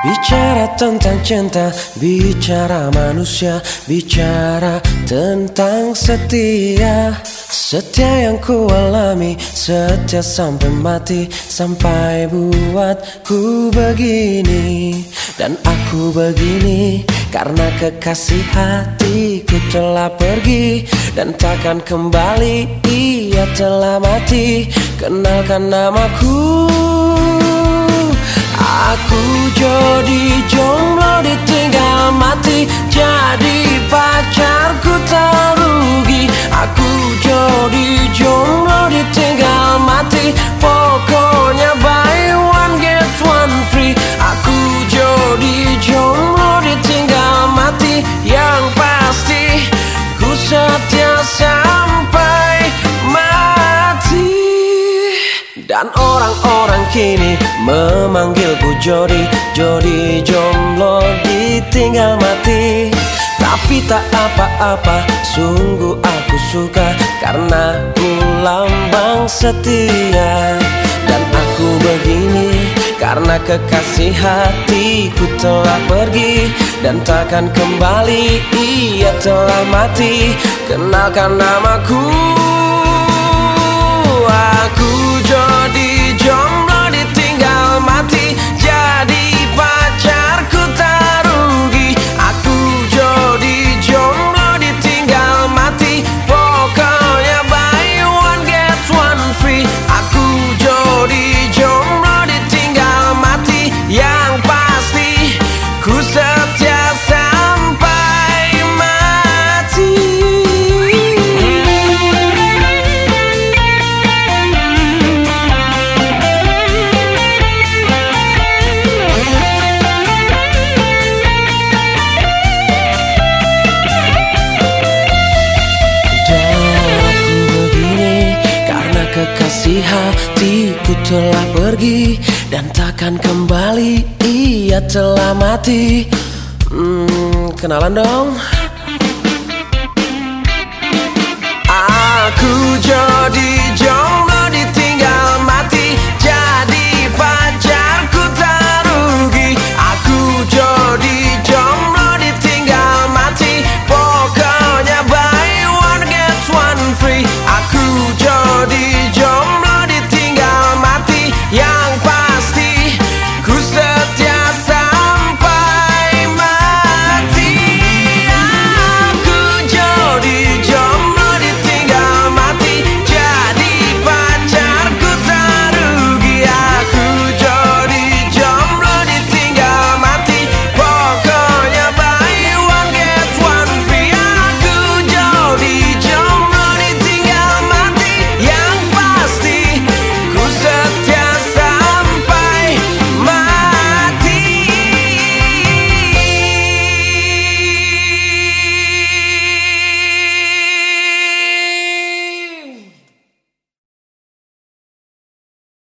Bicara tentang cinta, bicara manusia, bicara tentang setia. Setia yang ku alami, setia sampai mati Sampai buatku begini. Dan aku begini Karena kekasih hatiku telah pergi. Dan takkan kembali, ia telah mati. Kenalkan namaku Aku jadi jomblo orang-orang kini memanggilku Jody. Jody jomblo ditinggal mati. Tapi tak apa-apa Sungguh aku suka Karena ku lambang setia. Dan aku begini Karena kekasih hatiku telah pergi. Dan takkan kembali Ia telah mati. Kenalkan namaku hatiku telah pergi Dan takkan kembali Ia telah mati. Hmm, Kenalan dong